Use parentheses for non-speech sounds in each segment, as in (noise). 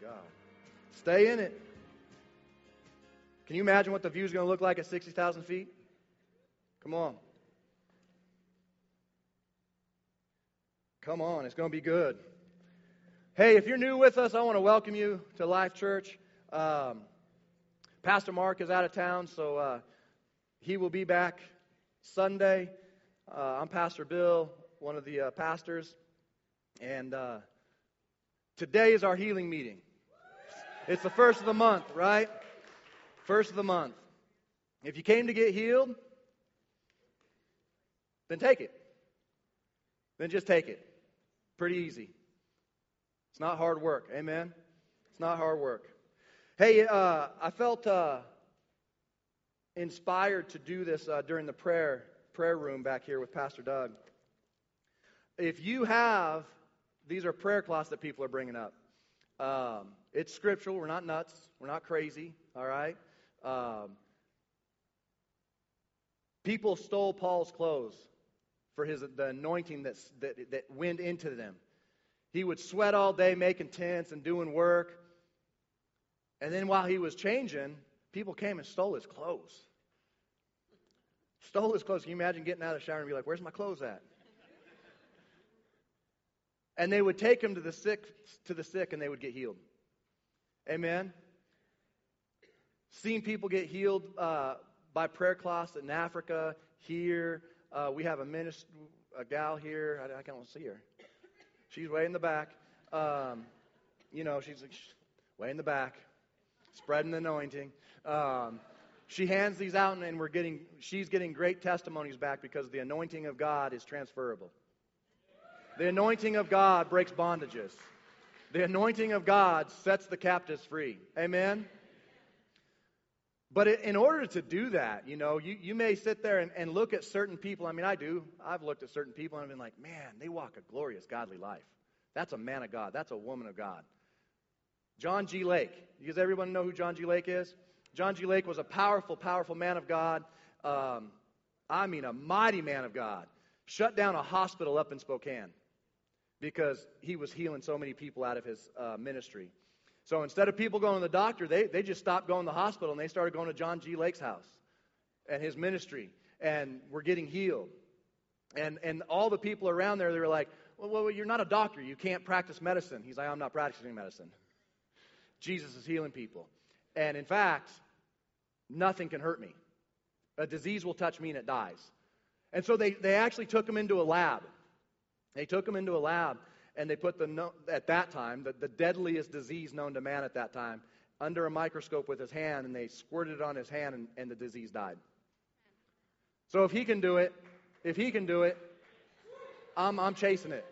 God. Stay in it. Can you imagine what the view is going to look like at 60,000 feet? Come on. Come on, it's going to be good. Hey, if you're new with us, I want to welcome you to Life Church. Um, Pastor Mark is out of town, so uh, he will be back Sunday. Uh, I'm Pastor Bill, one of the uh, pastors, and uh, today is our healing meeting. It's the first of the month, right? First of the month. If you came to get healed, then take it. Then just take it. Pretty easy. It's not hard work. Amen? It's not hard work. Hey, uh, I felt uh, inspired to do this uh, during the prayer prayer room back here with Pastor Doug. If you have, these are prayer cloths that people are bringing up. Um, it's scriptural. We're not nuts. We're not crazy. All right. Um, people stole Paul's clothes for his the anointing that that went into them. He would sweat all day making tents and doing work. And then while he was changing, people came and stole his clothes. Stole his clothes. Can you imagine getting out of the shower and be like, Where's my clothes at? and they would take him to the sick to the sick and they would get healed. Amen. Seen people get healed uh, by prayer cloths in Africa, here. Uh, we have a minister, a gal here. I, I can't see her. She's way in the back. Um, you know, she's way in the back, spreading the anointing. Um, she hands these out, and, and we're getting, she's getting great testimonies back because the anointing of God is transferable. The anointing of God breaks bondages. The anointing of God sets the captives free. Amen? But in order to do that, you know, you, you may sit there and, and look at certain people. I mean, I do. I've looked at certain people and I've been like, man, they walk a glorious, godly life. That's a man of God. That's a woman of God. John G. Lake. Does everyone know who John G. Lake is? John G. Lake was a powerful, powerful man of God. Um, I mean, a mighty man of God. Shut down a hospital up in Spokane because he was healing so many people out of his uh, ministry. So instead of people going to the doctor, they, they just stopped going to the hospital and they started going to John G. Lake's house and his ministry and were getting healed. And, and all the people around there, they were like, well, well, you're not a doctor. You can't practice medicine. He's like, I'm not practicing medicine. Jesus is healing people. And in fact, nothing can hurt me. A disease will touch me and it dies. And so they, they actually took him into a lab. They took him into a lab and they put the, at that time, the, the deadliest disease known to man at that time, under a microscope with his hand, and they squirted it on his hand, and, and the disease died. So if he can do it, if he can do it, I'm, I'm chasing it.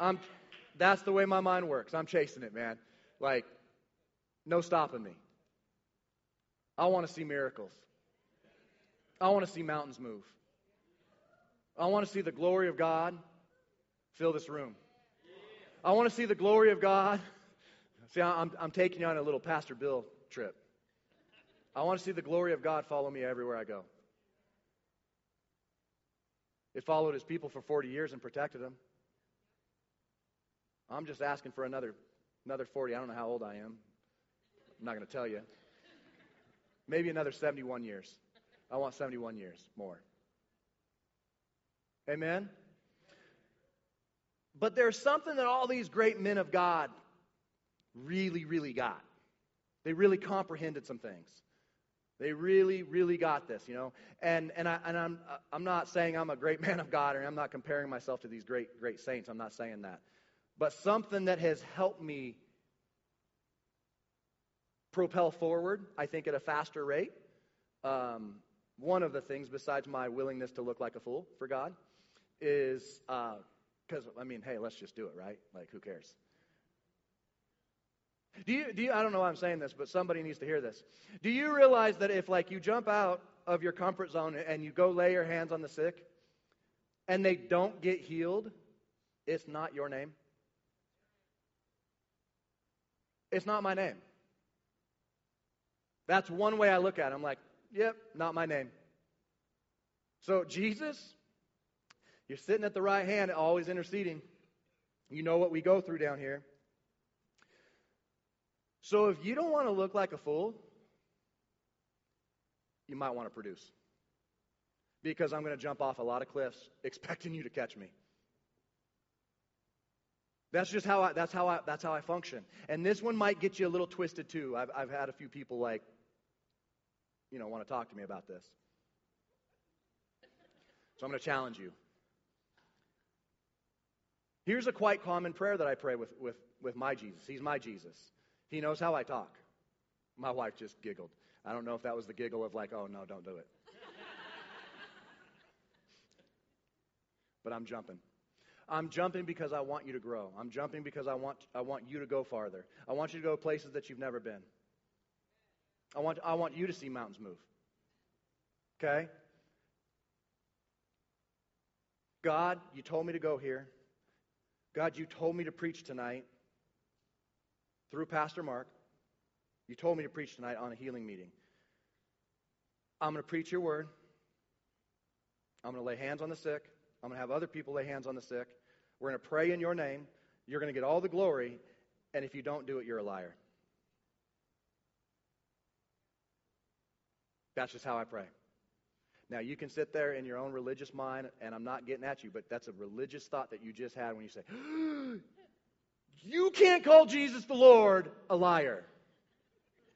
I'm, that's the way my mind works. I'm chasing it, man. Like, no stopping me. I want to see miracles. I want to see mountains move. I want to see the glory of God fill this room. I want to see the glory of God. See, I'm, I'm taking you on a little Pastor Bill trip. I want to see the glory of God follow me everywhere I go. It followed his people for 40 years and protected them. I'm just asking for another, another 40. I don't know how old I am. I'm not going to tell you. Maybe another 71 years. I want 71 years more. Amen? But there's something that all these great men of God really, really got. They really comprehended some things. They really, really got this, you know. And and I and I'm I'm not saying I'm a great (laughs) man of God, and I'm not comparing myself to these great great saints. I'm not saying that. But something that has helped me propel forward, I think, at a faster rate. Um, one of the things, besides my willingness to look like a fool for God, is because, I mean, hey, let's just do it, right? Like, who cares? Do you, do you, I don't know why I'm saying this, but somebody needs to hear this. Do you realize that if, like, you jump out of your comfort zone and you go lay your hands on the sick and they don't get healed, it's not your name? It's not my name. That's one way I look at it. I'm like, yep, not my name. So, Jesus, you're sitting at the right hand, always interceding. You know what we go through down here. So if you don't want to look like a fool, you might want to produce. Because I'm going to jump off a lot of cliffs expecting you to catch me. That's just how I, that's how I, that's how I function. And this one might get you a little twisted too. I've, I've had a few people like, you know, want to talk to me about this. So I'm going to challenge you. Here's a quite common prayer that I pray with, with, with my Jesus. He's my Jesus. He knows how I talk. My wife just giggled. I don't know if that was the giggle of like, oh no, don't do it. (laughs) but I'm jumping. I'm jumping because I want you to grow. I'm jumping because I want, I want you to go farther. I want you to go places that you've never been. I want, I want you to see mountains move. Okay? God, you told me to go here. God, you told me to preach tonight through Pastor Mark. You told me to preach tonight on a healing meeting. I'm going to preach your word. I'm going to lay hands on the sick. I'm going to have other people lay hands on the sick. We're going to pray in your name. You're going to get all the glory. And if you don't do it, you're a liar. That's just how I pray. Now, you can sit there in your own religious mind, and I'm not getting at you, but that's a religious thought that you just had when you say, (gasps) You can't call Jesus the Lord a liar.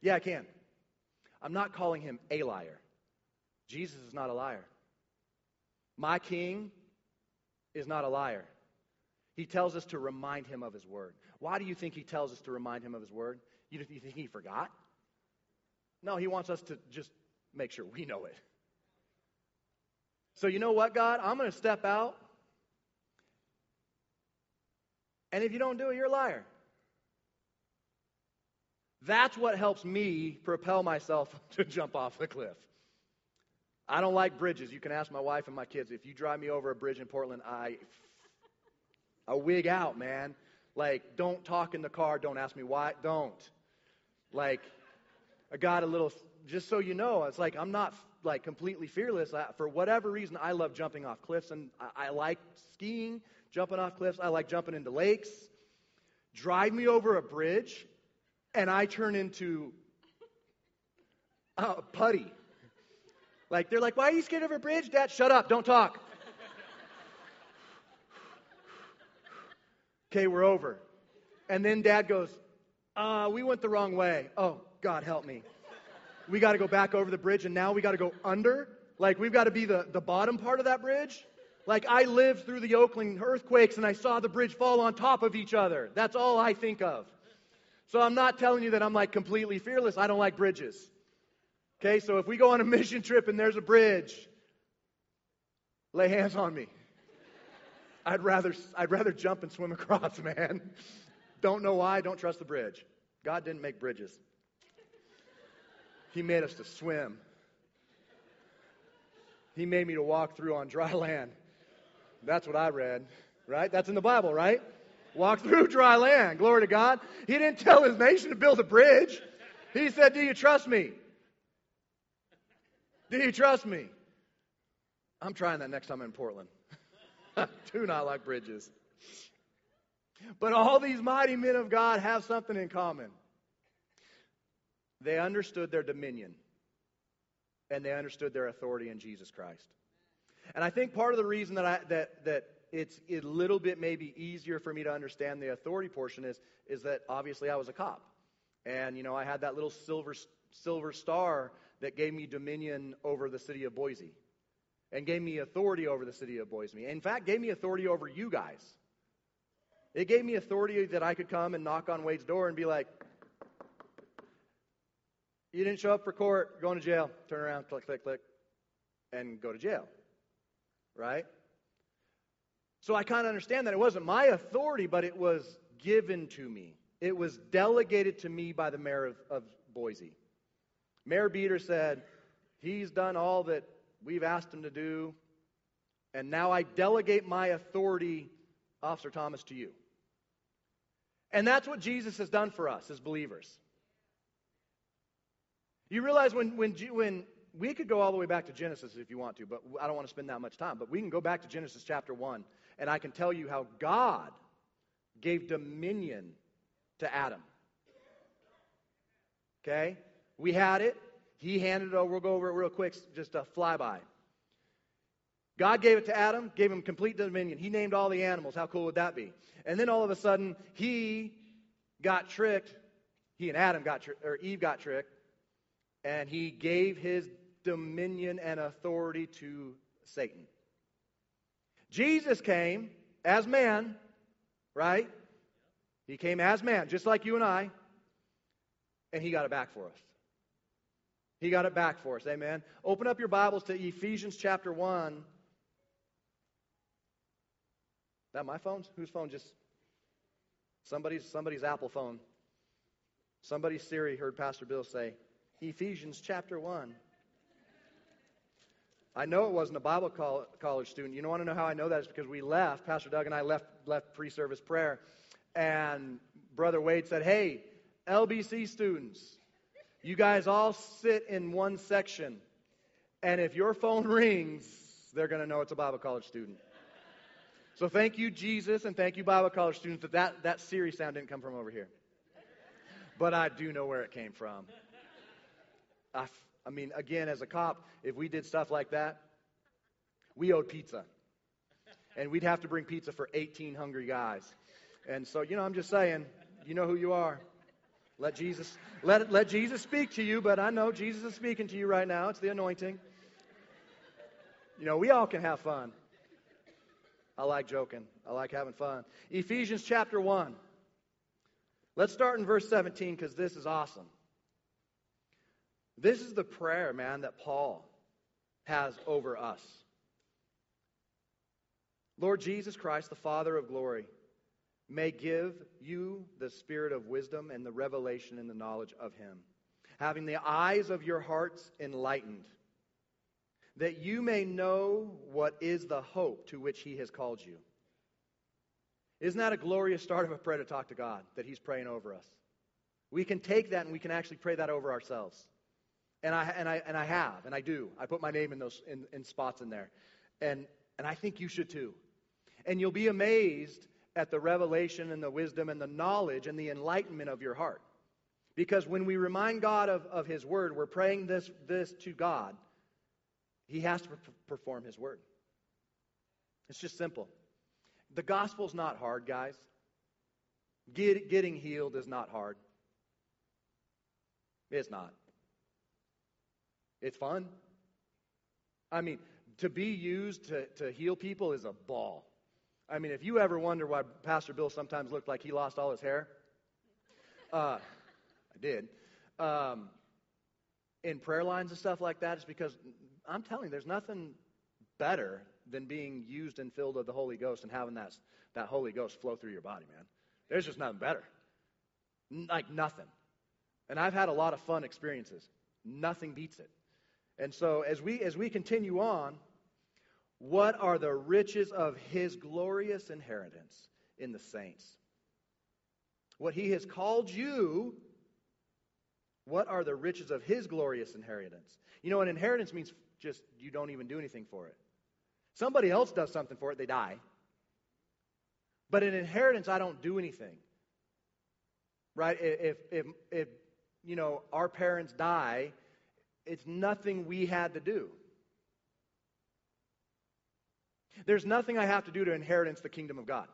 Yeah, I can. I'm not calling him a liar. Jesus is not a liar. My king is not a liar. He tells us to remind him of his word. Why do you think he tells us to remind him of his word? You, think he forgot? No, he wants us to just make sure we know it. So, you know what, God? I'm going to step out. And if you don't do it, you're a liar. That's what helps me propel myself (laughs) to jump off the cliff. I don't like bridges. You can ask my wife and my kids. If you drive me over a bridge in Portland, I, I wig out, man. Like, don't talk in the car. Don't ask me why. Don't. Like, I got a little, just so you know, it's like I'm not like completely fearless. I, for whatever reason, I love jumping off cliffs and I, I like skiing, jumping off cliffs. I like jumping into lakes. Drive me over a bridge and I turn into uh, putty. Like, they're like, why are you scared of a bridge, Dad? Shut up, don't talk. (sighs) okay, we're over. And then Dad goes, uh, we went the wrong way. Oh, God, help me. We got to go back over the bridge, and now we got to go under. Like, we've got to be the, the bottom part of that bridge. Like, I lived through the Oakland earthquakes and I saw the bridge fall on top of each other. That's all I think of. So I'm not telling you that I'm like completely fearless. I don't like bridges. Okay, so if we go on a mission trip and there's a bridge, lay hands on me. I'd rather, I'd rather jump and swim across, (laughs) man. Don't know why, don't trust the bridge. God didn't make bridges, He made us to swim. He made me to walk through on dry (laughs) land. That's what I read, right? That's in the Bible, right? Walk through (laughs) dry land. Glory to God. He didn't tell his nation to build a bridge. He said, Do you trust me? Do you trust me? I'm trying that next time I'm in Portland. (laughs) Do not like bridges. But all these mighty men of God have something in common. They understood their dominion and they understood their authority in Jesus Christ. And I think part of the reason that I, that that it's a little bit maybe easier for me to understand the authority portion is is that obviously I was a cop. And you know, I had that little silver silver star that gave me dominion over the city of Boise and gave me authority over the city of Boise. In fact, gave me authority over you guys. It gave me authority that I could come and knock on Wade's door and be like, You didn't show up for court, going to jail. Turn around, click, click, click, and go to jail. Right? So I kind of understand that it wasn't my authority, but it was given to me. It was delegated to me by the mayor of, of Boise. Mayor Bieter said, He's done all that we've asked him to do, and now I delegate my authority, Officer Thomas, to you. And that's what Jesus has done for us as believers. You realize when, when, when we could go all the way back to Genesis if you want to, but I don't want to spend that much time. But we can go back to Genesis chapter 1, and I can tell you how God gave dominion to Adam. Okay? We had it. He handed it over. We'll go over it real quick, just a flyby. God gave it to Adam, gave him complete dominion. He named all the animals. How cool would that be? And then all of a sudden, he got tricked. He and Adam got tricked, or Eve got tricked, and he gave his dominion and authority to Satan. Jesus came as man, right? He came as man, just like you and I, and he got it back for us. He got it back for us. Amen. Open up your Bibles to Ephesians chapter 1 that my phone? Whose phone just somebody's somebody's Apple phone. Somebody's Siri heard Pastor Bill say, Ephesians chapter 1. I know it wasn't a Bible college student. You don't want to know how I know that? It's because we left. Pastor Doug and I left left pre-service prayer, and Brother Wade said, "Hey, LBC students, you guys all sit in one section, and if your phone (laughs) rings, they're going to know it's a Bible college student." So thank you, Jesus, and thank you, Bible college students, that that, that Siri sound didn't come from over here. But I do know where it came from. I, I mean, again, as a cop, if we did stuff like that, we owed pizza. And we'd have to bring pizza for 18 hungry guys. And so, you know, I'm just saying, you know who you are. Let Jesus let, let Jesus speak to you, but I know Jesus is speaking to you right now. It's the anointing. You know, we all can have fun. I like joking. I like having fun. Ephesians chapter 1. Let's start in verse 17 because this is awesome. This is the prayer, man, that Paul has over us. Lord Jesus Christ, the Father of glory, may give you the spirit of wisdom and the revelation and the knowledge of him, having the eyes of your hearts enlightened that you may know what is the hope to which he has called you. Isn't that a glorious start of a prayer to talk to God, that he's praying over us? We can take that and we can actually pray that over ourselves. And I, and I, and I have, and I do. I put my name in those in, in spots in there. And, and I think you should too. And you'll be amazed at the revelation and the wisdom and the knowledge and the enlightenment of your heart. Because when we remind God of, of His Word, we're praying this, this to God he has to perform his word. It's just simple. The gospel's not hard, guys. Get, getting healed is not hard. It's not. It's fun. I mean, to be used to, to heal people is a ball. I mean, if you ever wonder why Pastor Bill sometimes looked like he lost all his hair, uh, I did. Um, in prayer lines and stuff like that, it's because I'm telling you, there's nothing better than being used and filled of the Holy Ghost and having that, that Holy Ghost flow through your body, man. There's just nothing better. Like nothing. And I've had a lot of fun experiences. Nothing beats it. And so as we as we continue on, what are the riches of his glorious inheritance in the saints? What he has called you, what are the riches of his glorious inheritance? You know, an inheritance means just you don't even do anything for it. Somebody else does something for it, they die. But an inheritance, I don't do anything. Right? If, if, if, you know, our parents die, it's nothing we had to do. There's nothing I have to do to inheritance the kingdom of God.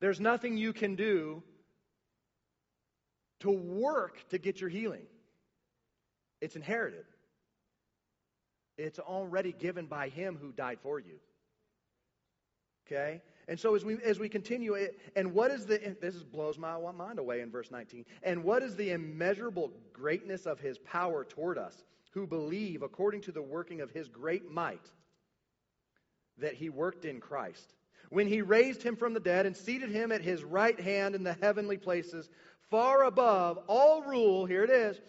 There's nothing you can do to work to get your healing. It's inherited. It's already given by him who died for you. Okay? And so as we as we continue, and what is the this blows my mind away in verse 19. And what is the immeasurable greatness of his power toward us who believe according to the working of his great might that he worked in Christ? When he raised him from the dead and seated him at his right hand in the heavenly places, far above all rule, here it is,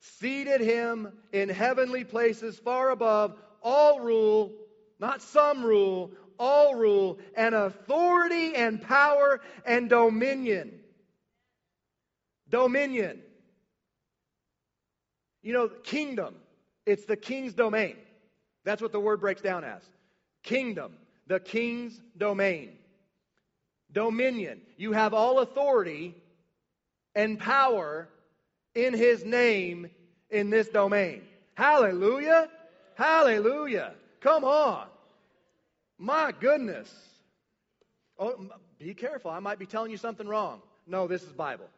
seated him in heavenly places far above all rule, not some rule, all rule, and authority and power and dominion. Dominion. You know, kingdom, it's the king's domain. That's what the word breaks down as. Kingdom, the king's domain. Dominion, you have all authority and power in his name in this domain. Hallelujah. Hallelujah. Come on. My goodness. Oh, be careful. I might be telling you something wrong. No, this is Bible.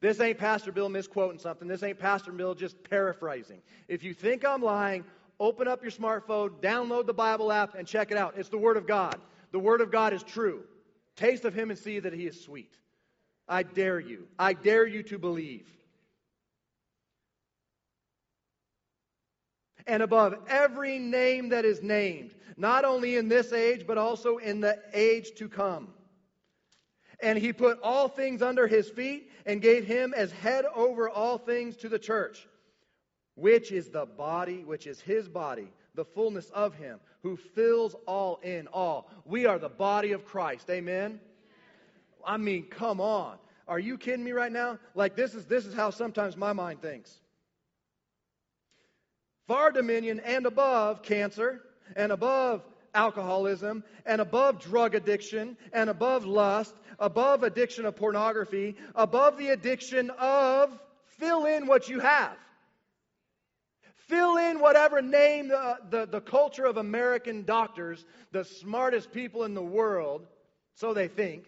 This ain't Pastor Bill misquoting something. This ain't Pastor Bill just paraphrasing. If you think I'm lying, open up your smartphone, download the Bible app, and check it out. It's the Word of God. The Word of God is true. Taste of Him and see that He is sweet. I dare you. I dare you to believe. And above every name that is named, not only in this age, but also in the age to come. And he put all things under his feet and gave him as head over all things to the church, which is the body, which is his body, the fullness of him, who fills all in all. We are the body of Christ. Amen. I mean, come on. Are you kidding me right now? Like this is this is how sometimes my mind thinks. Far dominion and above cancer and above alcoholism and above drug addiction and above lust, above addiction of pornography, above the addiction of fill in what you have. Fill in whatever name the, the, the culture of American doctors, the smartest people in the world, so they think,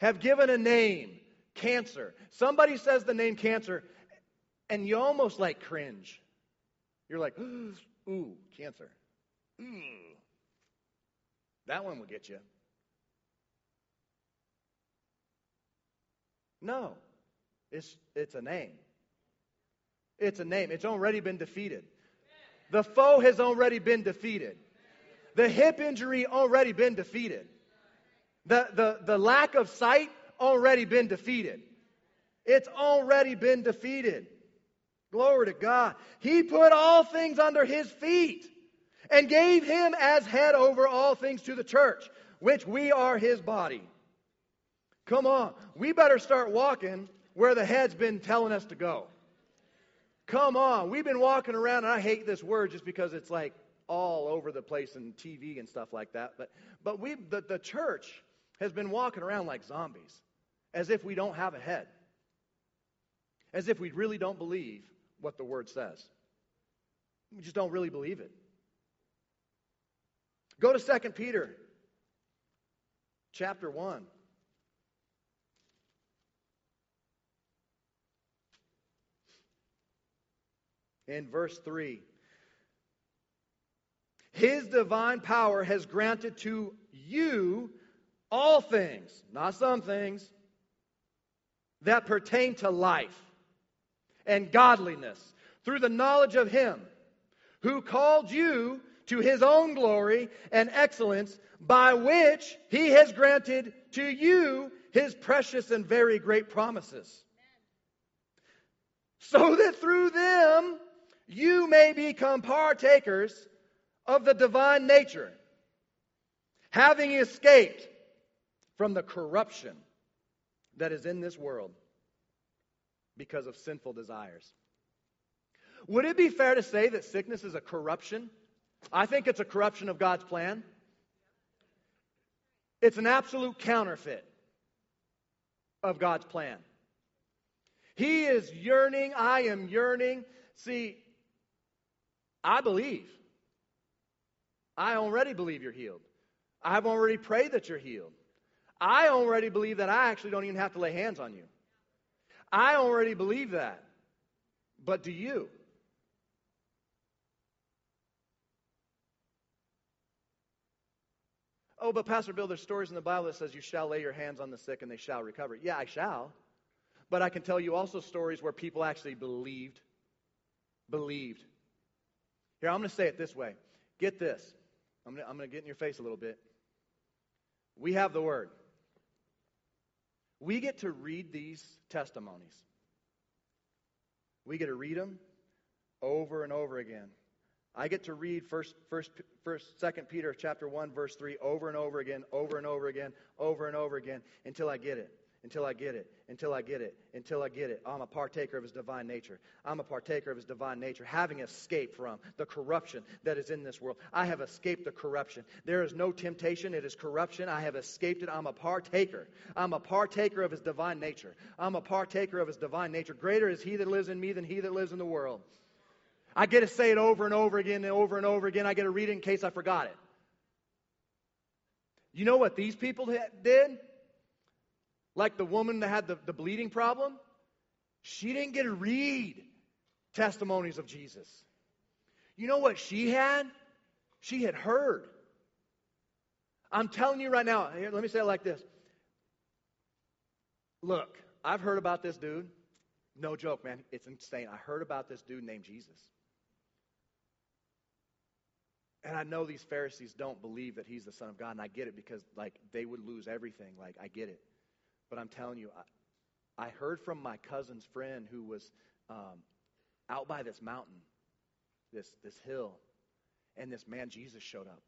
have given a name cancer. Somebody says the name cancer, and you almost like cringe. You're like, (gasps) ooh, cancer. Ooh. That one will get you. No, it's, it's a name. It's a name. It's already been defeated. The foe has already been defeated. The hip injury already been defeated. The, the, the lack of sight already been defeated. It's already been defeated. Glory to God. He put all things under his feet and gave him as head over all things to the church, which we are his body. Come on. We better start walking where the head's been telling us to go. Come on. We've been walking around, and I hate this word just because it's like all over the place in TV and stuff like that. But, but we, the, the church has been walking around like zombies, as if we don't have a head, as if we really don't believe what the word says. We just don't really believe it. Go to 2 Peter chapter 1. In verse 3. His divine power has granted to you all things, not some things, that pertain to life and godliness through the knowledge of Him who called you to his own glory and excellence, by which he has granted to you his precious and very great promises. So that through them you may become partakers of the divine nature, having escaped from the corruption that is in this world because of sinful desires. Would it be fair to say that sickness is a corruption I think it's a corruption of God's plan. It's an absolute counterfeit of God's plan. He is yearning. I am yearning. See, I believe. I already believe you're healed. I've already prayed that you're healed. I already believe that I actually don't even have to lay hands on you. I already believe that. But do you? Oh, but Pastor Bill, there's stories in the Bible that says you shall lay your hands on the sick and they shall recover. Yeah, I shall. But I can tell you also stories where people actually believed. Believed. Here, I'm going to say it this way. Get this. I'm going, to, get in your face a little bit. We have the word. We get to read these testimonies. We get to read them over and over again. I get to read first, first, first, second Peter chapter one verse three over and over again, over and over again, over and over again until I get it. Until I get it, until I get it, until I get it. I'm a partaker of his divine nature. I'm a partaker of his divine nature, having escaped from the corruption that is in this world. I have escaped the corruption. There is no temptation, it is corruption. I have escaped it. I'm a partaker. I'm a partaker of his divine nature. I'm a partaker of his divine nature. Greater is he that lives in me than he that lives in the world. I get to say it over and over again and over and over again. I get to read it in case I forgot it. You know what these people did? Like the woman that had the, the bleeding problem? She didn't get to read testimonies of Jesus. You know what she had? She had heard. I'm telling you right now, here, let me say it like this. Look, I've heard about this dude. No joke, man. It's insane. I heard about this dude named Jesus. And I know these Pharisees don't believe that he's the Son of God, and I get it because, like, they would lose everything. Like, I get it. But I'm telling you, I, I heard from my cousin's friend who was um, out by this mountain, this, this hill, and this man Jesus showed up.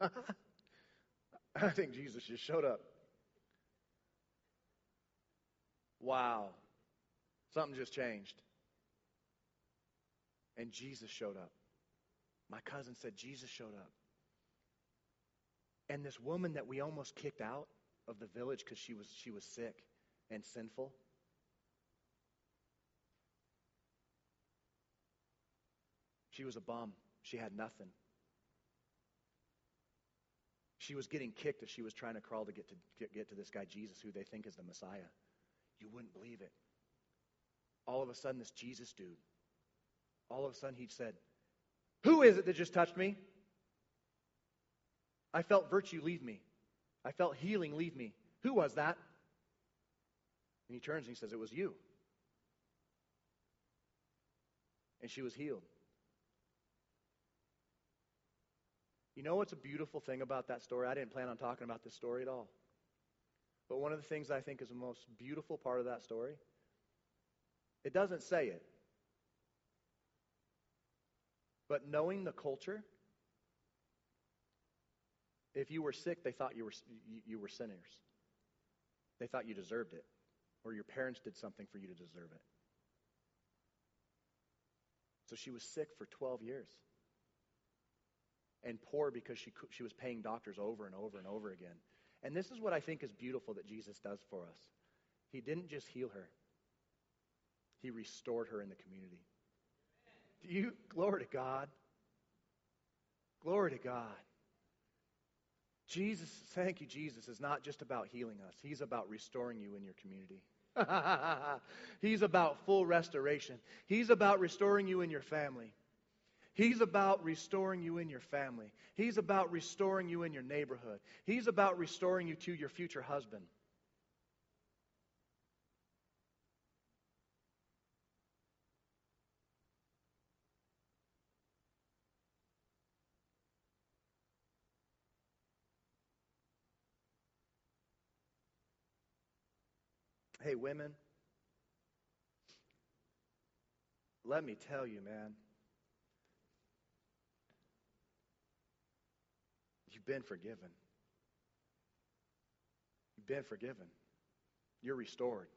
(laughs) I think Jesus just showed up. Wow. Something just changed. And Jesus showed up. My cousin said Jesus showed up. And this woman that we almost kicked out of the village because she was, she was sick and sinful. She was a bum. She had nothing. She was getting kicked as she was trying to crawl to get to get, get to this guy Jesus, who they think is the Messiah. You wouldn't believe it. All of a sudden, this Jesus dude, all of a sudden, he said, Who is it that just touched me? I felt virtue leave me. I felt healing leave me. Who was that? And he turns and he says, It was you. And she was healed. You know what's a beautiful thing about that story? I didn't plan on talking about this story at all. But one of the things I think is the most beautiful part of that story, it doesn't say it. But knowing the culture, if you were sick, they thought you were, you were sinners. They thought you deserved it, or your parents did something for you to deserve it. So she was sick for 12 years and poor because she, she was paying doctors over and over and over again. And this is what I think is beautiful that Jesus does for us. He didn't just heal her, He restored her in the community. Do you, glory to God. Glory to God. Jesus, thank you, Jesus, is not just about healing us, He's about restoring you in your community. (laughs) He's about full restoration. He's about restoring you in your family. He's about restoring you in your family. He's about restoring you in your neighborhood. He's about restoring you to your future husband. Hey, women, let me tell you, man. You've been forgiven. You've been forgiven. You're restored.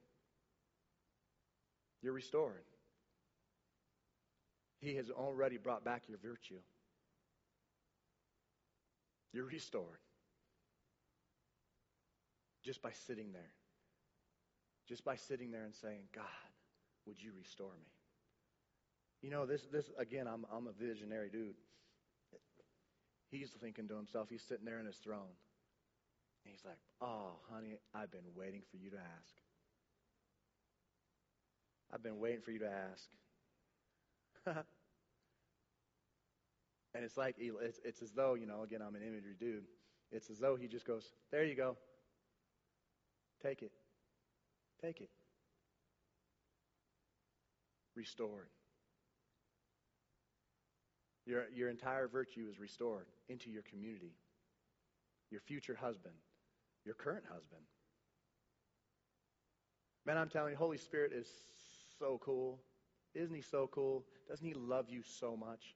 You're restored. He has already brought back your virtue. You're restored. Just by sitting there. Just by sitting there and saying, God, would you restore me? You know, this, this again, I'm, I'm a visionary dude. He's thinking to himself, he's sitting there in his throne. And he's like, Oh, honey, I've been waiting for you to ask. I've been waiting for you to ask. (laughs) and it's like, it's, it's as though, you know, again, I'm an imagery dude. It's as though he just goes, There you go. Take it. Take it. Restored. Your, your entire virtue is restored into your community, your future husband, your current husband. Man, I'm telling you, Holy Spirit is so cool. Isn't he so cool? Doesn't he love you so much?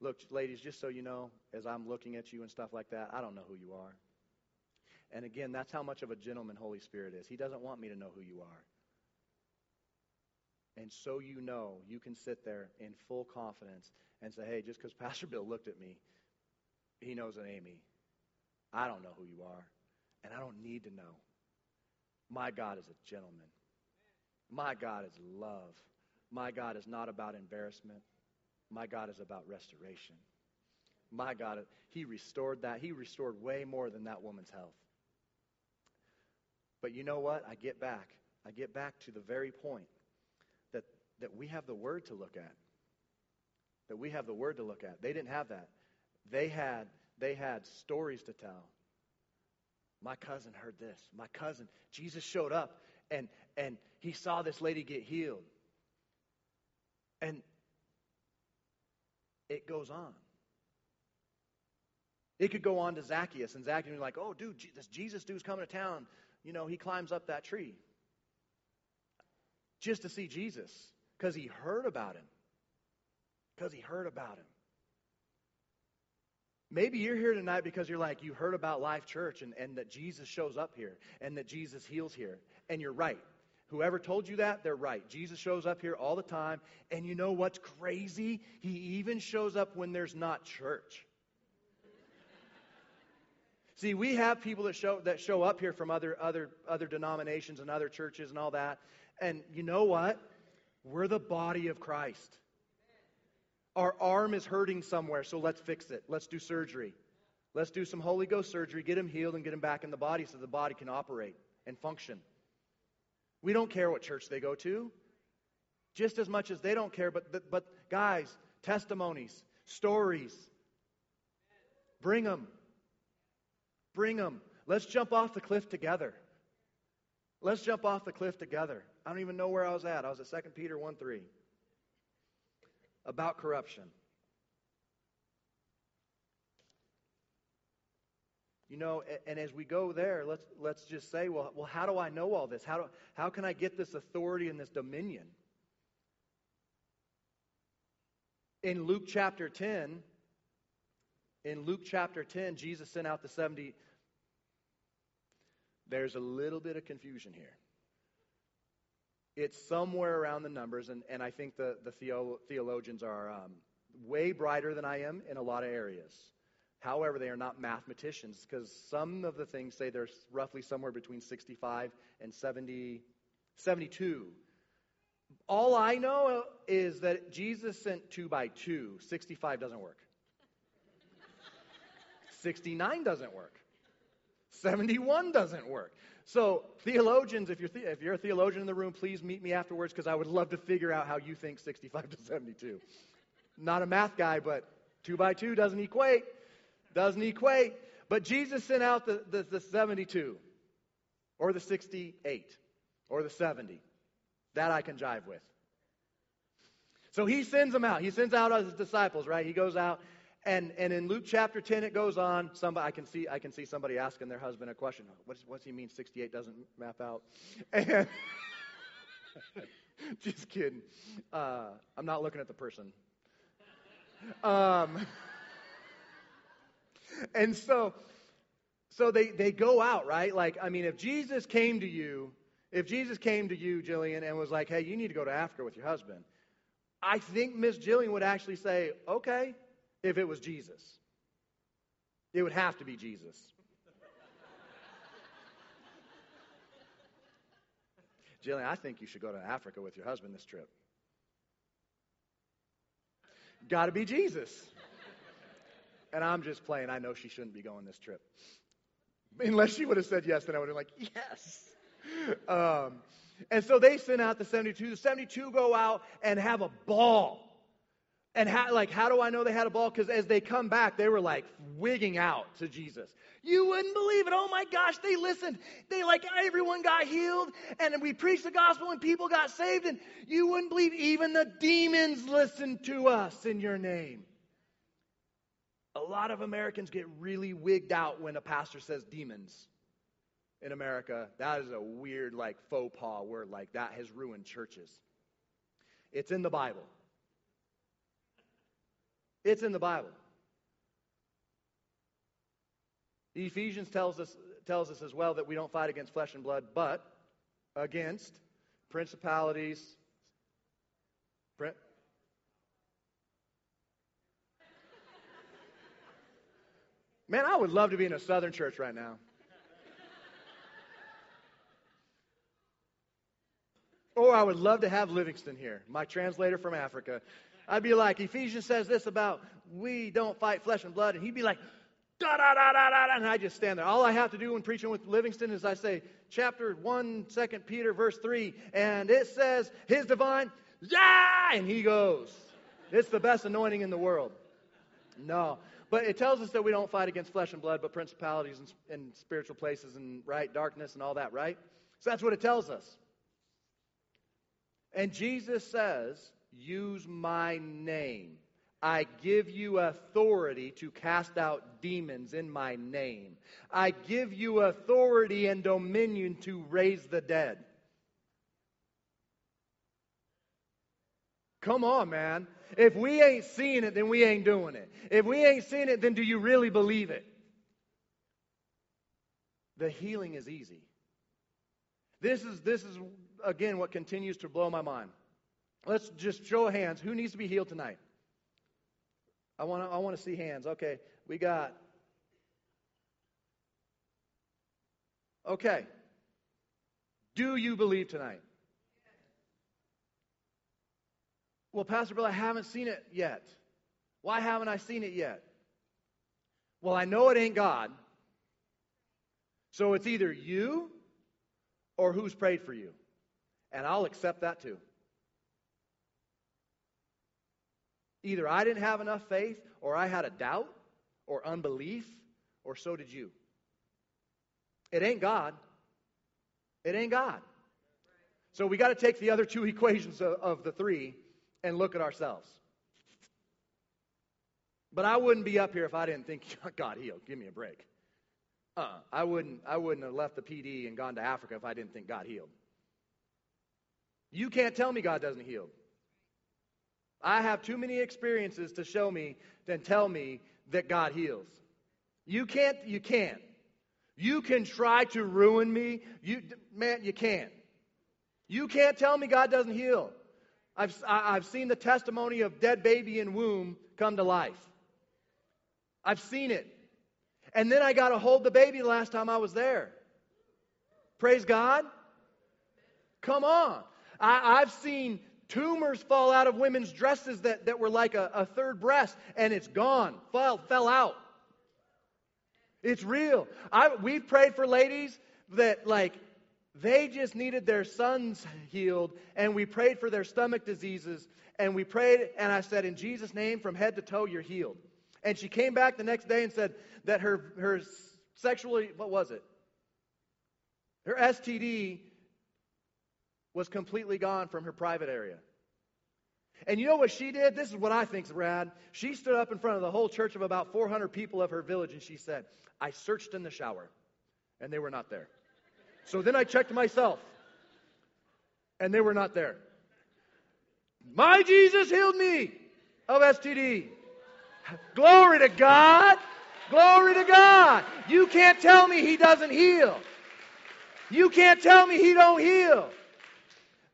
Look, ladies, just so you know, as I'm looking at you and stuff like that, I don't know who you are. And again, that's how much of a gentleman Holy Spirit is. He doesn't want me to know who you are. And so you know, you can sit there in full confidence and say, hey, just because (laughs) Pastor Bill looked at me, he knows an Amy. I don't know who you are, and I don't need to know. My God is a gentleman. My God is love. My God is not about embarrassment. My God is about restoration. My God, He restored that. He restored way more than that woman's health. But you know what? I get back. I get back to the very point that, that we have the Word to look at. That we have the Word to look at. They didn't have that. They had, they had stories to tell. My cousin heard this. My cousin, Jesus showed up and, and he saw this lady get healed. And it goes on. It could go on to Zacchaeus, and Zacchaeus would be like, oh, dude, this Jesus dude's coming to town. You know, he climbs up that tree just to see Jesus because he heard about him. Because he heard about him. Maybe you're here tonight because you're like, you heard about Life Church and, and that Jesus shows up here and that Jesus heals here. And you're right. Whoever told you that, they're right. Jesus shows up here all the time. And you know what's crazy? He even shows up when there's not church. See, we have people that show that show up here from other other other denominations and other churches and all that. And you know what? We're the body of Christ. Our arm is hurting somewhere, so let's fix it. Let's do surgery. Let's do some Holy Ghost surgery, get him healed, and get him back in the body so the body can operate and function. We don't care what church they go to, just as much as they don't care. But, but, but guys, testimonies, stories, bring them. Bring them. Let's jump off the cliff together. Let's jump off the cliff together. I don't even know where I was at. I was at 2 Peter 1 3 about corruption. You know, and as we go there, let's, let's just say, well, well, how do I know all this? How, do, how can I get this authority and this dominion? In Luke chapter 10, in Luke chapter 10, Jesus sent out the 70. There's a little bit of confusion here. It's somewhere around the numbers, and, and I think the, the theo, theologians are um, way brighter than I am in a lot of areas. However, they are not mathematicians because some of the things say there's roughly somewhere between 65 and 70, 72. All I know is that Jesus sent two by two. 65 doesn't work. 69 doesn't work. 71 doesn't work. So, theologians, if you're, the, if you're a theologian in the room, please meet me afterwards because I would love to figure out how you think 65 (laughs) to 72. Not a math guy, but two by two doesn't equate. Doesn't equate. But Jesus sent out the, the, the 72 or the 68 or the 70. That I can jive with. So he sends them out. He sends out his disciples, right? He goes out and, and in Luke chapter 10, it goes on. Somebody, I, can see, I can see somebody asking their husband a question. What does he mean 68 doesn't map out? And (laughs) just kidding. Uh, I'm not looking at the person. Um, (laughs) and so, so they, they go out, right? Like, I mean, if Jesus came to you, if Jesus came to you, Jillian, and was like, hey, you need to go to Africa with your husband, I think Miss Jillian would actually say, okay, if it was Jesus. It would have to be Jesus. (laughs) Jillian, I think you should go to Africa with your husband this trip. Got to be Jesus. And I'm just playing. I know she shouldn't be going this trip. Unless she would have said yes, then I would have been like, yes. Um, and so they send out the 72. The 72 go out and have a ball. And how, like, how do I know they had a ball? Because as they come back, they were like wigging out to Jesus. You wouldn't believe it. Oh my gosh, they listened. They like everyone got healed, and we preached the gospel, and people got saved. And you wouldn't believe even the demons listened to us in your name. A lot of Americans get really wigged out when a pastor says demons in America. That is a weird, like, faux pas word. Like, that has ruined churches. It's in the Bible. It's in the Bible. The Ephesians tells us, tells us as well that we don't fight against flesh and blood, but against principalities. Man, I would love to be in a southern church right now. Or I would love to have Livingston here, my translator from Africa. I'd be like, Ephesians says this about we don't fight flesh and blood. And he'd be like, da da da da da. And I just stand there. All I have to do when preaching with Livingston is I say, chapter 1, 2 Peter, verse 3. And it says, his divine, yeah. And he goes, it's the best anointing in the world. No. But it tells us that we don't fight against flesh and blood, but principalities and, and spiritual places and, right, darkness and all that, right? So that's what it tells us. And Jesus says, Use my name. I give you authority to cast out demons in my name. I give you authority and dominion to raise the dead. Come on, man. If we ain't seeing it, then we ain't doing it. If we ain't seeing it, then do you really believe it? The healing is easy. This is, this is again, what continues to blow my mind. Let's just show hands. Who needs to be healed tonight? I want to I want to see hands. Okay, we got. Okay. Do you believe tonight? Well, Pastor Bill, I haven't seen it yet. Why haven't I seen it yet? Well, I know it ain't God. So it's either you or who's prayed for you. And I'll accept that too. Either I didn't have enough faith, or I had a doubt, or unbelief, or so did you. It ain't God. It ain't God. So we got to take the other two (laughs) equations of, of, the three and look at ourselves. But I wouldn't be up here if I didn't think (laughs) God healed. Give me a break. Uh, I wouldn't. I wouldn't have left the PD and gone to Africa if I didn't think God healed. You can't tell me God doesn't heal. I have too many experiences to show me than tell me that God heals. You can't, you can't. You can try to ruin me. You, man, you can't. You can't tell me God doesn't heal. I've, I've seen the testimony of dead baby in womb come to life. I've seen it. And then I got to hold the baby last time I was there. Praise God. Come on. I, have seen tumors fall out of women's dresses that, that were like a, a third breast, and it's gone, fell, fell out. It's real. I, we've prayed for ladies that, like, they just needed their sons healed, and we prayed for their stomach diseases, and we prayed, and I said, In Jesus' name, from head to toe, you're healed. And she came back the next day and said that her, her sexually, what was it? Her STD was completely gone from her private area. And you know what she did? This is what I think's rad. She stood up in front of the whole church of about 400 people of her village and she said, I searched in the shower and they were not there. So then I checked myself and they were not there. My Jesus healed me of STD. Glory to God. Glory to God. You can't tell me he doesn't heal. You can't tell me he don't heal.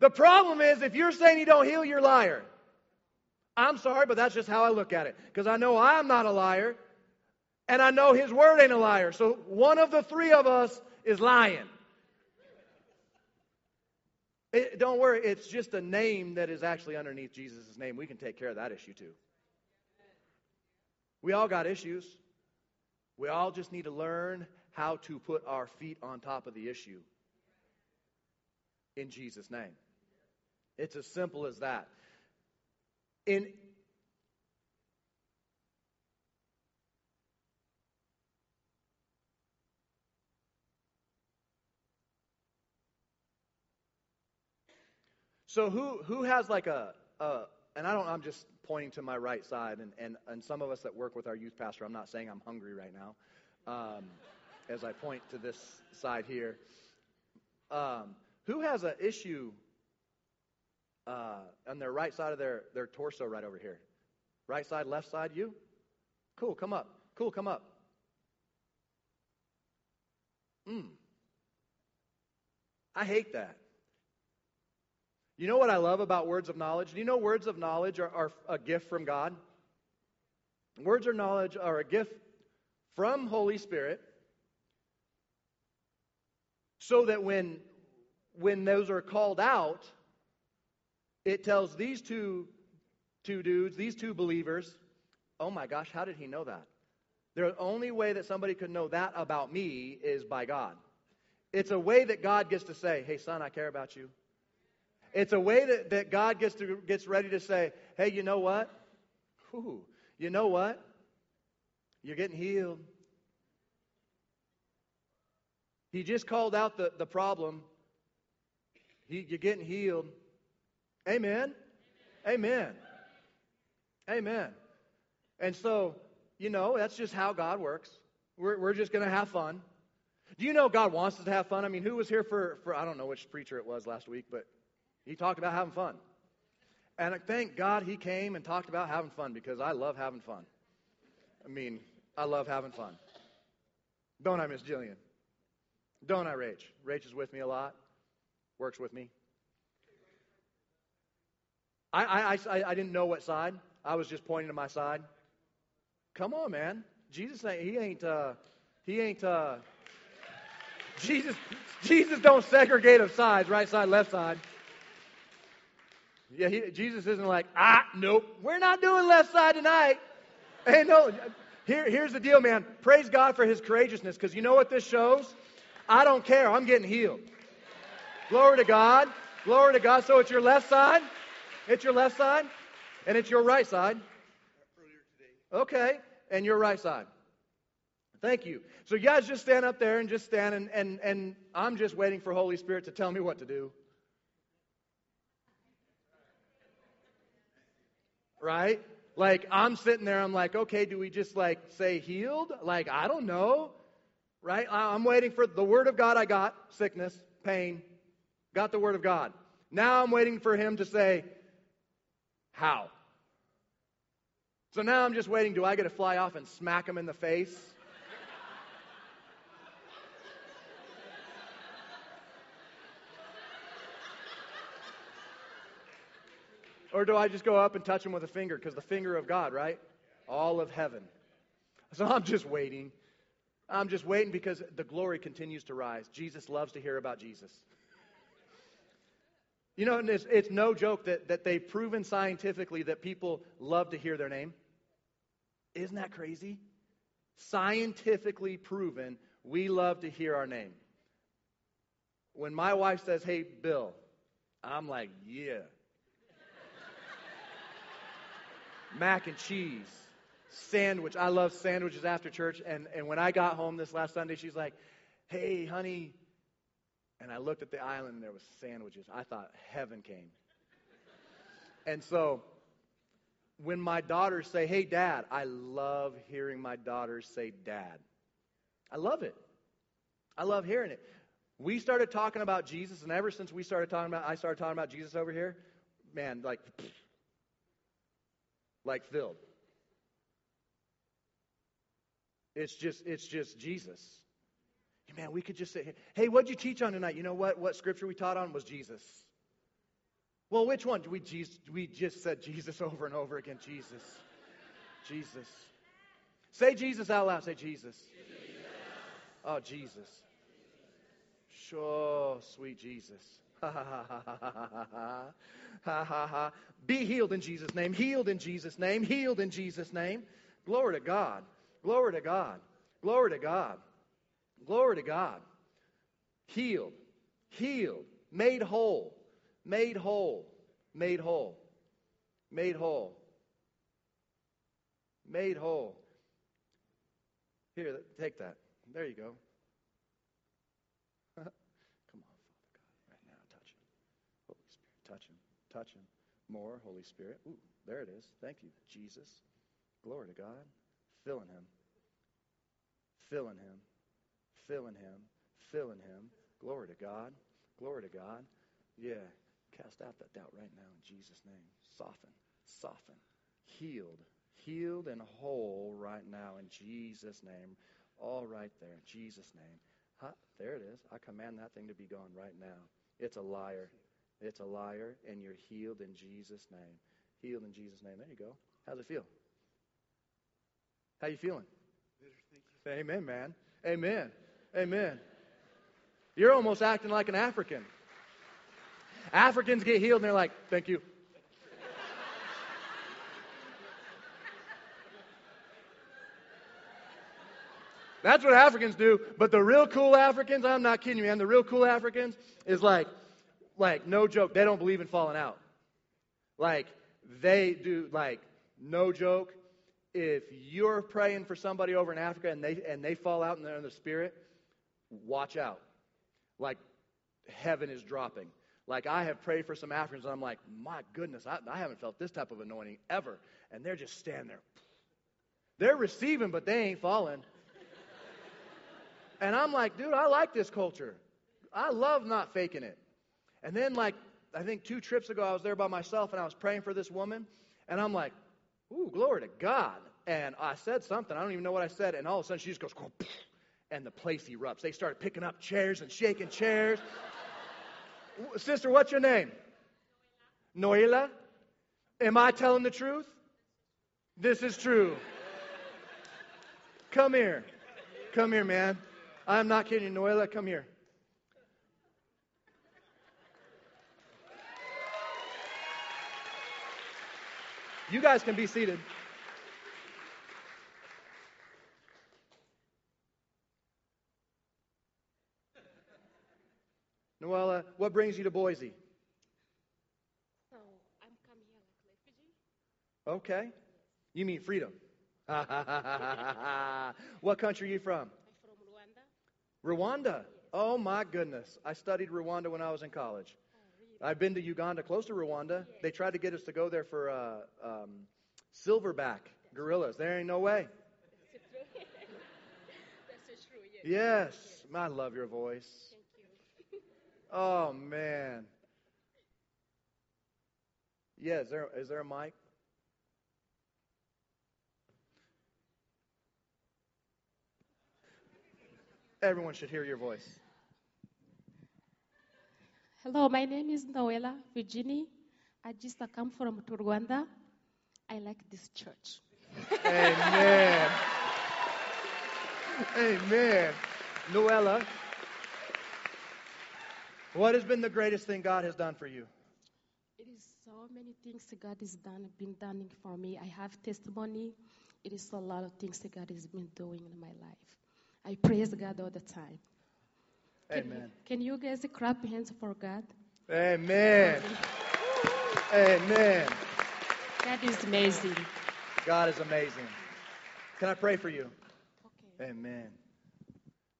The problem is, if you're saying you don't heal, you're a liar. I'm sorry, but that's just how I look at it. Because I know I'm not a liar, and I know his word ain't a liar. So one of the three of us is lying. It, don't worry, it's just a name that is actually underneath Jesus' name. We can take care of that issue too. We all got issues. We all just need to learn how to put our feet on top of the issue in Jesus' name. It's as simple as that. In So who who has like a, a and I don't I'm just pointing to my right side and, and, and some of us that work with our youth pastor, I'm not saying I'm hungry right now. Um, as I point to this side here. Um, who has an issue uh, on their right side of their, their torso right over here. Right side, left side, you? Cool, come up. Cool, come up. Mm. I hate that. You know what I love about words of knowledge? Do you know words of knowledge are, are a gift from God? Words of knowledge are a gift from Holy Spirit so that when when those are called out, it tells these two two dudes, these two believers, oh my gosh, how did he know that? The only way that somebody could know that about me is by God. It's a way that God gets to say, hey, son, I care about you. It's a way that, that God gets, to, gets ready to say, hey, you know what? Whew, you know what? You're getting healed. He just called out the, the problem. He, you're getting healed. Amen. Amen. Amen. And so, you know, that's just how God works. We're, we're just going to have fun. Do you know God wants us to have fun? I mean, who was here for, for, I don't know which preacher it was last week, but he talked about having fun. And thank God he came and talked about having fun because I love having fun. I mean, I love having fun. Don't I, Miss Jillian? Don't I, Rach? Rach is with me a lot, works with me. I, I, I, I didn't know what side. I was just pointing to my side. Come on, man. Jesus ain't, he ain't, uh, he ain't, uh, Jesus, Jesus don't segregate of sides, right side, left side. Yeah, he, Jesus isn't like, ah, nope, we're not doing left side tonight. (laughs) Hey, no, here, here's the deal, man. Praise God for his courageousness, because you know what this shows? I don't care. I'm getting healed. Glory to God. Glory to God. So it's your left side. It's your left side. And it's your right side. Okay. And your right side. Thank you. So you guys just stand up there and just stand and, and, and I'm just waiting for Holy Spirit to tell me what to do. Right? Like I'm sitting there, I'm like, okay, do we just like say healed? Like, I don't know. Right? I'm waiting for the word of God I got, sickness, pain. Got the word of God. Now I'm waiting for him to say, how? So now I'm just waiting. Do I get to fly off and smack him in the face? or do I just go up and touch him with a finger? Because the finger of God, right? All of heaven. So I'm just waiting. I'm just waiting because the glory continues to rise. Jesus loves to hear about Jesus. You know, it's, it's no joke that, that they've proven scientifically that people love to hear their name. Isn't that crazy? Scientifically proven, we love to hear our name. When my wife says, hey, Bill, I'm like, yeah. (laughs) Mac and cheese, sandwich. I love sandwiches after church. And, and when I got home this last Sunday, she's like, hey, honey, and I looked at the island and there was sandwiches. I thought heaven came. And so when my daughters say, "Hey dad," I love hearing my daughters say dad. I love it. I love hearing it. We started talking about Jesus and ever since we started talking about I started talking about Jesus over here, man, like like filled. It's just it's just Jesus man, we could just say. Hey, what'd you teach on tonight? You know what? What scripture we taught on was Jesus. Well, which one? We, Jesus, we just said Jesus (laughs) over and over again. Jesus. Jesus. Say Jesus out loud. Say Jesus. Jesus. Oh, Jesus. Sure, sweet Jesus. Ha ha ha. Be healed in Jesus' name. Healed in Jesus' name. Healed in Jesus' name. Glory to God. Glory to God. Glory to God. Glory to God. Healed, healed, made whole, made whole, made whole, made whole, made whole. Here, take that. There you go. (laughs) Come on, Father God, right now, touch him. Holy Spirit, touch him, touch him. More, Holy Spirit. Ooh, there it is. Thank you, Jesus. Glory to God. Filling him. Filling him filling him, filling him. Glory to God. Glory to God. Yeah. Cast out that doubt right now in Jesus' name. Soften, soften, healed, healed and whole right now in Jesus' name. All right there, in Jesus' name. Huh, there it is. I command that thing to be gone right now. It's a liar. It's a liar, and you're healed in Jesus' name. Healed in Jesus' name. There you go. How's it feel? How you feeling? Amen, man. Amen. Amen. You're almost acting like an African. Africans get healed and they're like, thank you. That's what Africans do. But the real cool Africans, I'm not kidding you, man. The real cool Africans is like, like, no joke, they don't believe in falling out. Like, they do, like, no joke. If you're praying for somebody over in Africa and they and they fall out in the, in the spirit, watch out. Like, heaven is dropping. Like I have prayed for some Africans, and I'm like, my goodness, I, I haven't felt this type of anointing ever. And they're just standing there. They're receiving, but they ain't falling. And I'm like, dude, I like this culture. I love not faking it. And then, like, I think two trips ago, I was there by myself and I was praying for this woman. And I'm like, ooh, glory to God. And I said something. I don't even know what I said. And all of a sudden, she just goes, and the place erupts. They start picking up chairs and shaking chairs. Sister, what's your name? Noela. Am I telling the truth? This is true. Come here. Come here, man. I'm not kidding. Noela, come here. You guys can be seated. Noella, what brings you to Boise? So I'm come here like refugee. Okay. You mean freedom. (laughs) what country are you from? I'm from Rwanda. Rwanda. Oh my goodness. I studied Rwanda when I was in college. Oh. I've been to Uganda, close to Rwanda. They tried to get us to go there for uh, um, silverback gorillas. There ain't no way. That's true. (laughs) That's so true. Yes. Yes. I love your voice. Oh man. Yeah, is there is there a mic? Everyone should hear your voice. Hello, my name is Noela Virginie. I just come from Rwanda. I like this church. Amen. Amen. Noella, what has been the greatest thing God has done for you? It is so many things that God has done, been done for me. I have testimony. It is a lot of things that God has been doing in my life. I praise God all the time. Can, Amen. Can you guys clap hands for God? Amen. Amen. God is amazing. God is amazing. Can I pray for you? Okay. Amen.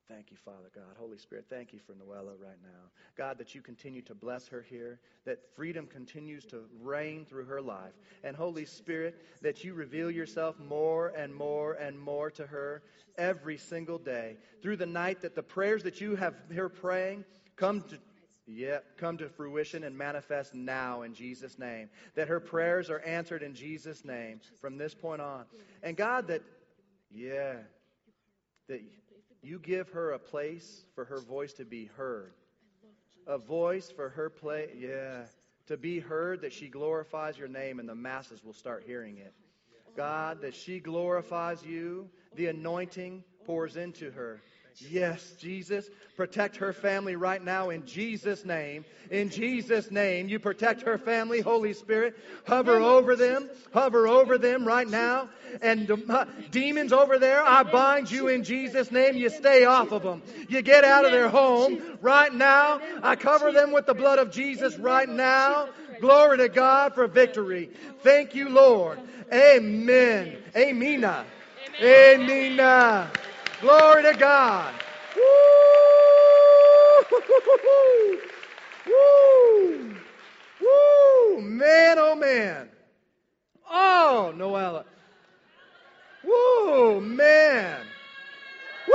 Thank you, Father God. Holy Spirit, thank you for Noella right now. God, that you continue to bless her here, that freedom continues to reign through her life. And Holy Spirit, that you reveal yourself more and more and more to her every single day. Through the night, that the prayers that you have her praying come to yeah, come to fruition and manifest now in Jesus' name. That her prayers are answered in Jesus' name from this point on. And God, that, yeah, that you give her a place for her voice to be heard. A voice for her play, yeah, to be heard that she glorifies your name and the masses will start hearing it. God, that she glorifies you, the anointing pours into her. Yes, Jesus, protect her family right now in Jesus' name. In Jesus' name, you protect her family, Holy Spirit. Hover over them, hover over them right now. And uh, demons over there, I bind you in Jesus' name. You stay off of them. You get out of their home right now. I cover them with the blood of Jesus right now. Glory to God for victory. Thank you, Lord. Amen. Amina. Amina. Glory to God. Woo! Woo! Woo! Man, oh man. Oh, Noella. Woo, man. Woo!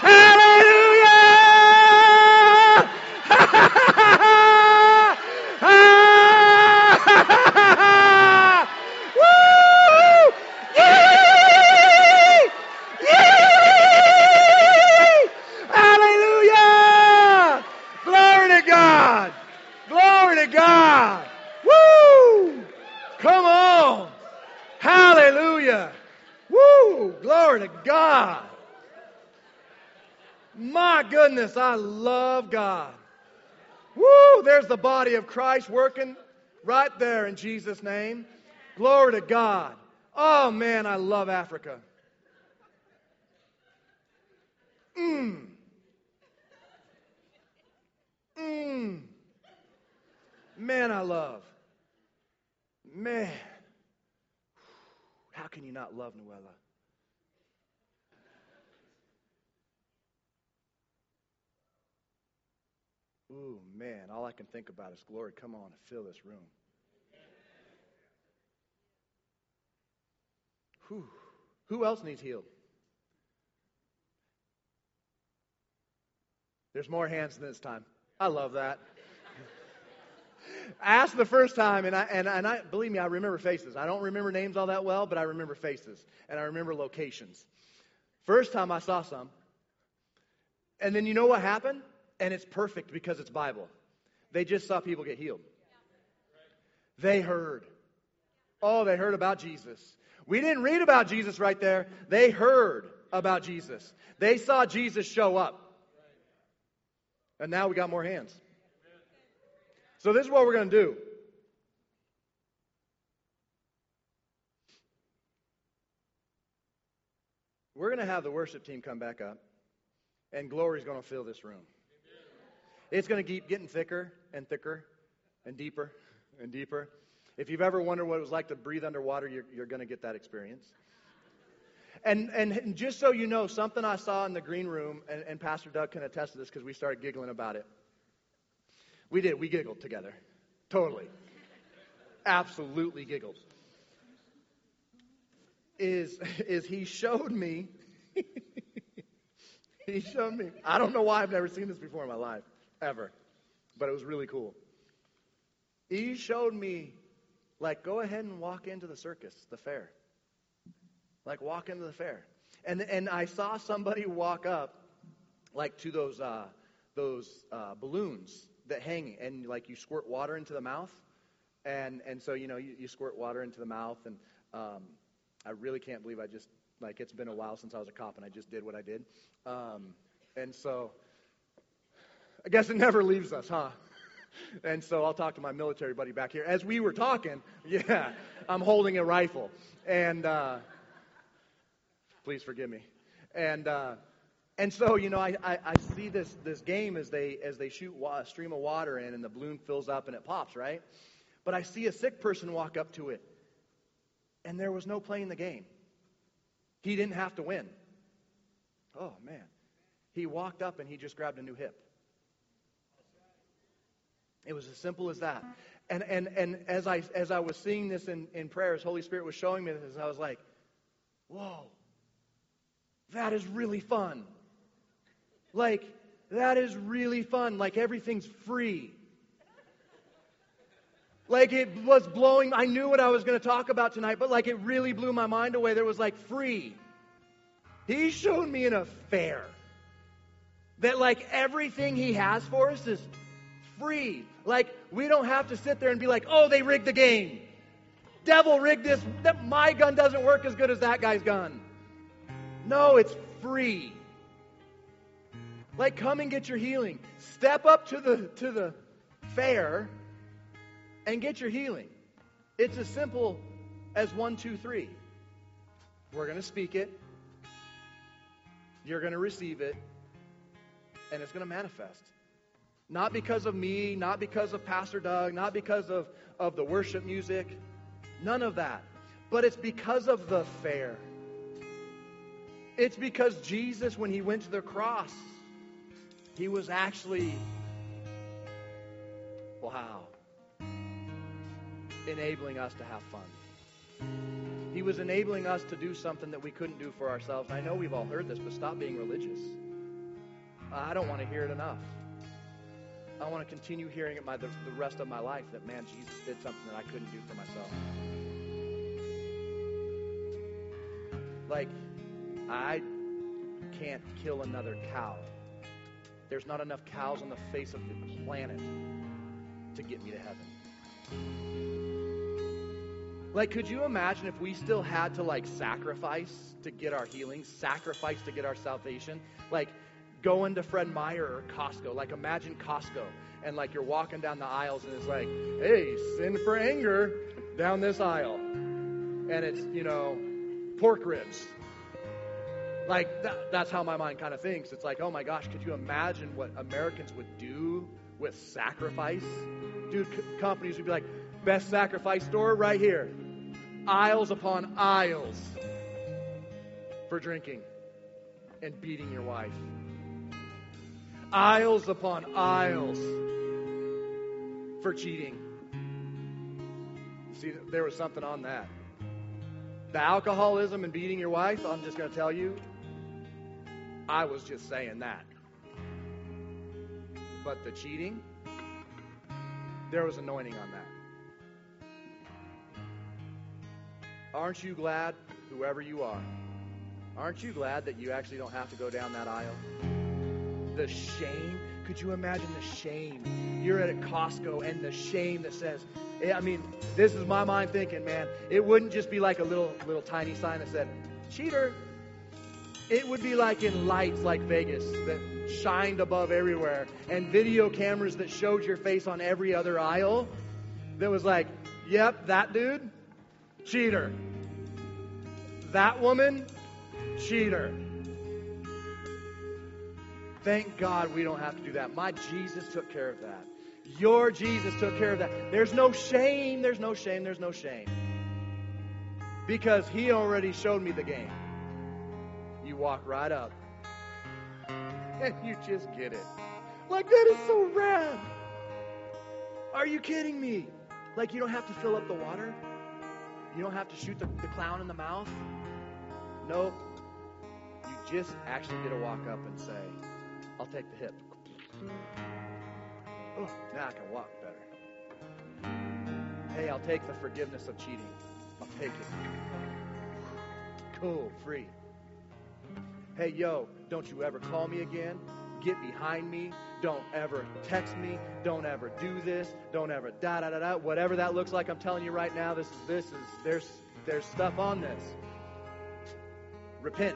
Hallelujah! Come on. Hallelujah. Woo! Glory to God. My goodness, I love God. Woo! There's the body of Christ working right there in Jesus' name. Glory to God. Oh man, I love Africa. Mmm. Mmm. Man, I love. Man. How can you not love Noella? Ooh, man, all I can think about is glory. Come on and fill this room. Whew. Who else needs healed? There's more hands than this time. I love that. Asked the first time, and I, and, and I believe me, I remember faces. I don't remember names all that well, but I remember faces and I remember locations. First time I saw some, and then you know what happened? And it's perfect because it's Bible. They just saw people get healed. They heard. Oh, they heard about Jesus. We didn't read about Jesus right there. They heard about Jesus. They saw Jesus show up. And now we got more hands. So this is what we're going to do. We're going to have the worship team come back up, and glory is going to fill this room. It's going to keep getting thicker and thicker and deeper and deeper. If you've ever wondered what it was like to breathe underwater, you're, you're going to get that experience. And, and, just so you know, something I saw in the green room, and, and Pastor Doug can attest to this because we started giggling about it. We did. We giggled together. Totally. Absolutely giggled. Is, is he showed me, (laughs) he showed me, I don't know why I've never seen this before in my life, ever, but it was really cool. He showed me, like, go ahead and walk into the circus, the fair. Like walk into the fair. And, and I saw somebody walk up like to those, uh, those uh, balloons that hang and like you squirt water into the mouth. And, and so, you know, you, you squirt water into the mouth. And um, I really can't believe I just, like, it's been a while since I was a cop and I just did what I did. Um, and so, I guess it never leaves us, huh? (laughs) and so I'll talk to my military buddy back here. As we were talking, (laughs) yeah, I'm holding a rifle. And, uh, Please forgive me. And uh, and so you know, I, I, I, see this this game as they as they shoot a stream of water in, and the balloon fills up and it pops, right? But I see a sick person walk up to it, and there was no playing the game. He didn't have to win. Oh man, he walked up and he just grabbed a new hip. It was as simple as that. And and and as I as I was seeing this in, in prayers, Holy Spirit was showing me this, I was like, whoa. That is really fun. Like, that is really fun. Like, everything's free. Like, it was blowing, I knew what I was going to talk about tonight, but like, it really blew my mind away. There was like free. He showed me an affair that like everything he has for us is free. Like, we don't have to sit there and be like, oh, they rigged the game. Devil rigged this. My gun doesn't work as good as that guy's gun. No, it's free. Like, come and get your healing. Step up to the, to the fair and get your healing. It's as simple as one, two, three. We're going to speak it. You're going to receive it. And it's going to manifest. Not because of me, not because of Pastor Doug, not because of, of the worship music. None of that. But it's because of the fair. It's because Jesus, when he went to the cross, he was actually, wow, enabling us to have fun. He was enabling us to do something that we couldn't do for ourselves. I know we've all heard this, but stop being religious. I don't want to hear it enough. I want to continue hearing it my, the, the rest of my life that, man, Jesus did something that I couldn't do for myself. Like, I can't kill another cow. There's not enough cows on the face of the planet to get me to heaven. Like, could you imagine if we still had to, like, sacrifice to get our healing, sacrifice to get our salvation? Like, going to Fred Meyer or Costco. Like imagine Costco and like you're walking down the aisles and it's like, hey, sin for anger down this aisle. And it's, you know, pork ribs. Like that, that's how my mind kind of thinks. It's like, oh my gosh, could you imagine what Americans would do with sacrifice? Dude, c- companies would be like, best sacrifice store right here. Aisles upon aisles for drinking and beating your wife. Aisles upon aisles for cheating. See, there was something on that. The alcoholism and beating your wife, I'm just going to tell you, I was just saying that. But the cheating, there was anointing on that. Aren't you glad, whoever you are, aren't you glad that you actually don't have to go down that aisle? The shame. Could you imagine the shame? You're at a Costco and the shame that says, eh, I mean, this is my mind thinking, man. It wouldn't just be like a little little tiny sign that said, cheater. It would be like in lights like Vegas that shined above everywhere and video cameras that showed your face on every other aisle that was like, yep, that dude, cheater. That woman, cheater. Thank God we don't have to do that. My Jesus took care of that. Your Jesus took care of that. There's no shame. There's no shame. There's no shame. Because he already showed me the game. Walk right up and you just get it. Like, that is so rad. Are you kidding me? Like, you don't have to fill up the water? You don't have to shoot the, the clown in the mouth? Nope. You just actually get to walk up and say, I'll take the hip. Oh, now I can walk better. Hey, I'll take the forgiveness of cheating. I'll take it. Cool, free. Hey, yo, don't you ever call me again. Get behind me. Don't ever text me. Don't ever do this. Don't ever da da da da. Whatever that looks like, I'm telling you right now. This is this is there's there's stuff on this. Repent.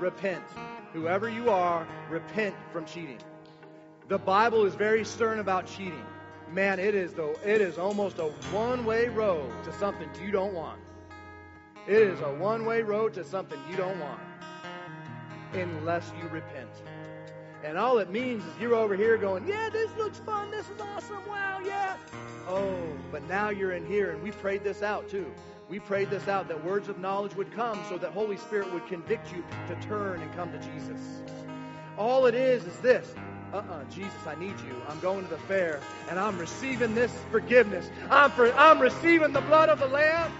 Repent. Whoever you are, repent from cheating. The Bible is very stern about cheating. Man, it is though it is almost a one-way road to something you don't want. It is a one-way road to something you don't want. Unless you repent. And all it means is you're over here going, yeah, this looks fun. This is awesome. Wow, yeah. Oh, but now you're in here, and we prayed this out too. We prayed this out that words of knowledge would come so that Holy Spirit would convict you to turn and come to Jesus. All it is is this. Uh-uh, Jesus, I need you. I'm going to the fair and I'm receiving this forgiveness. I'm for, I'm receiving the blood of the Lamb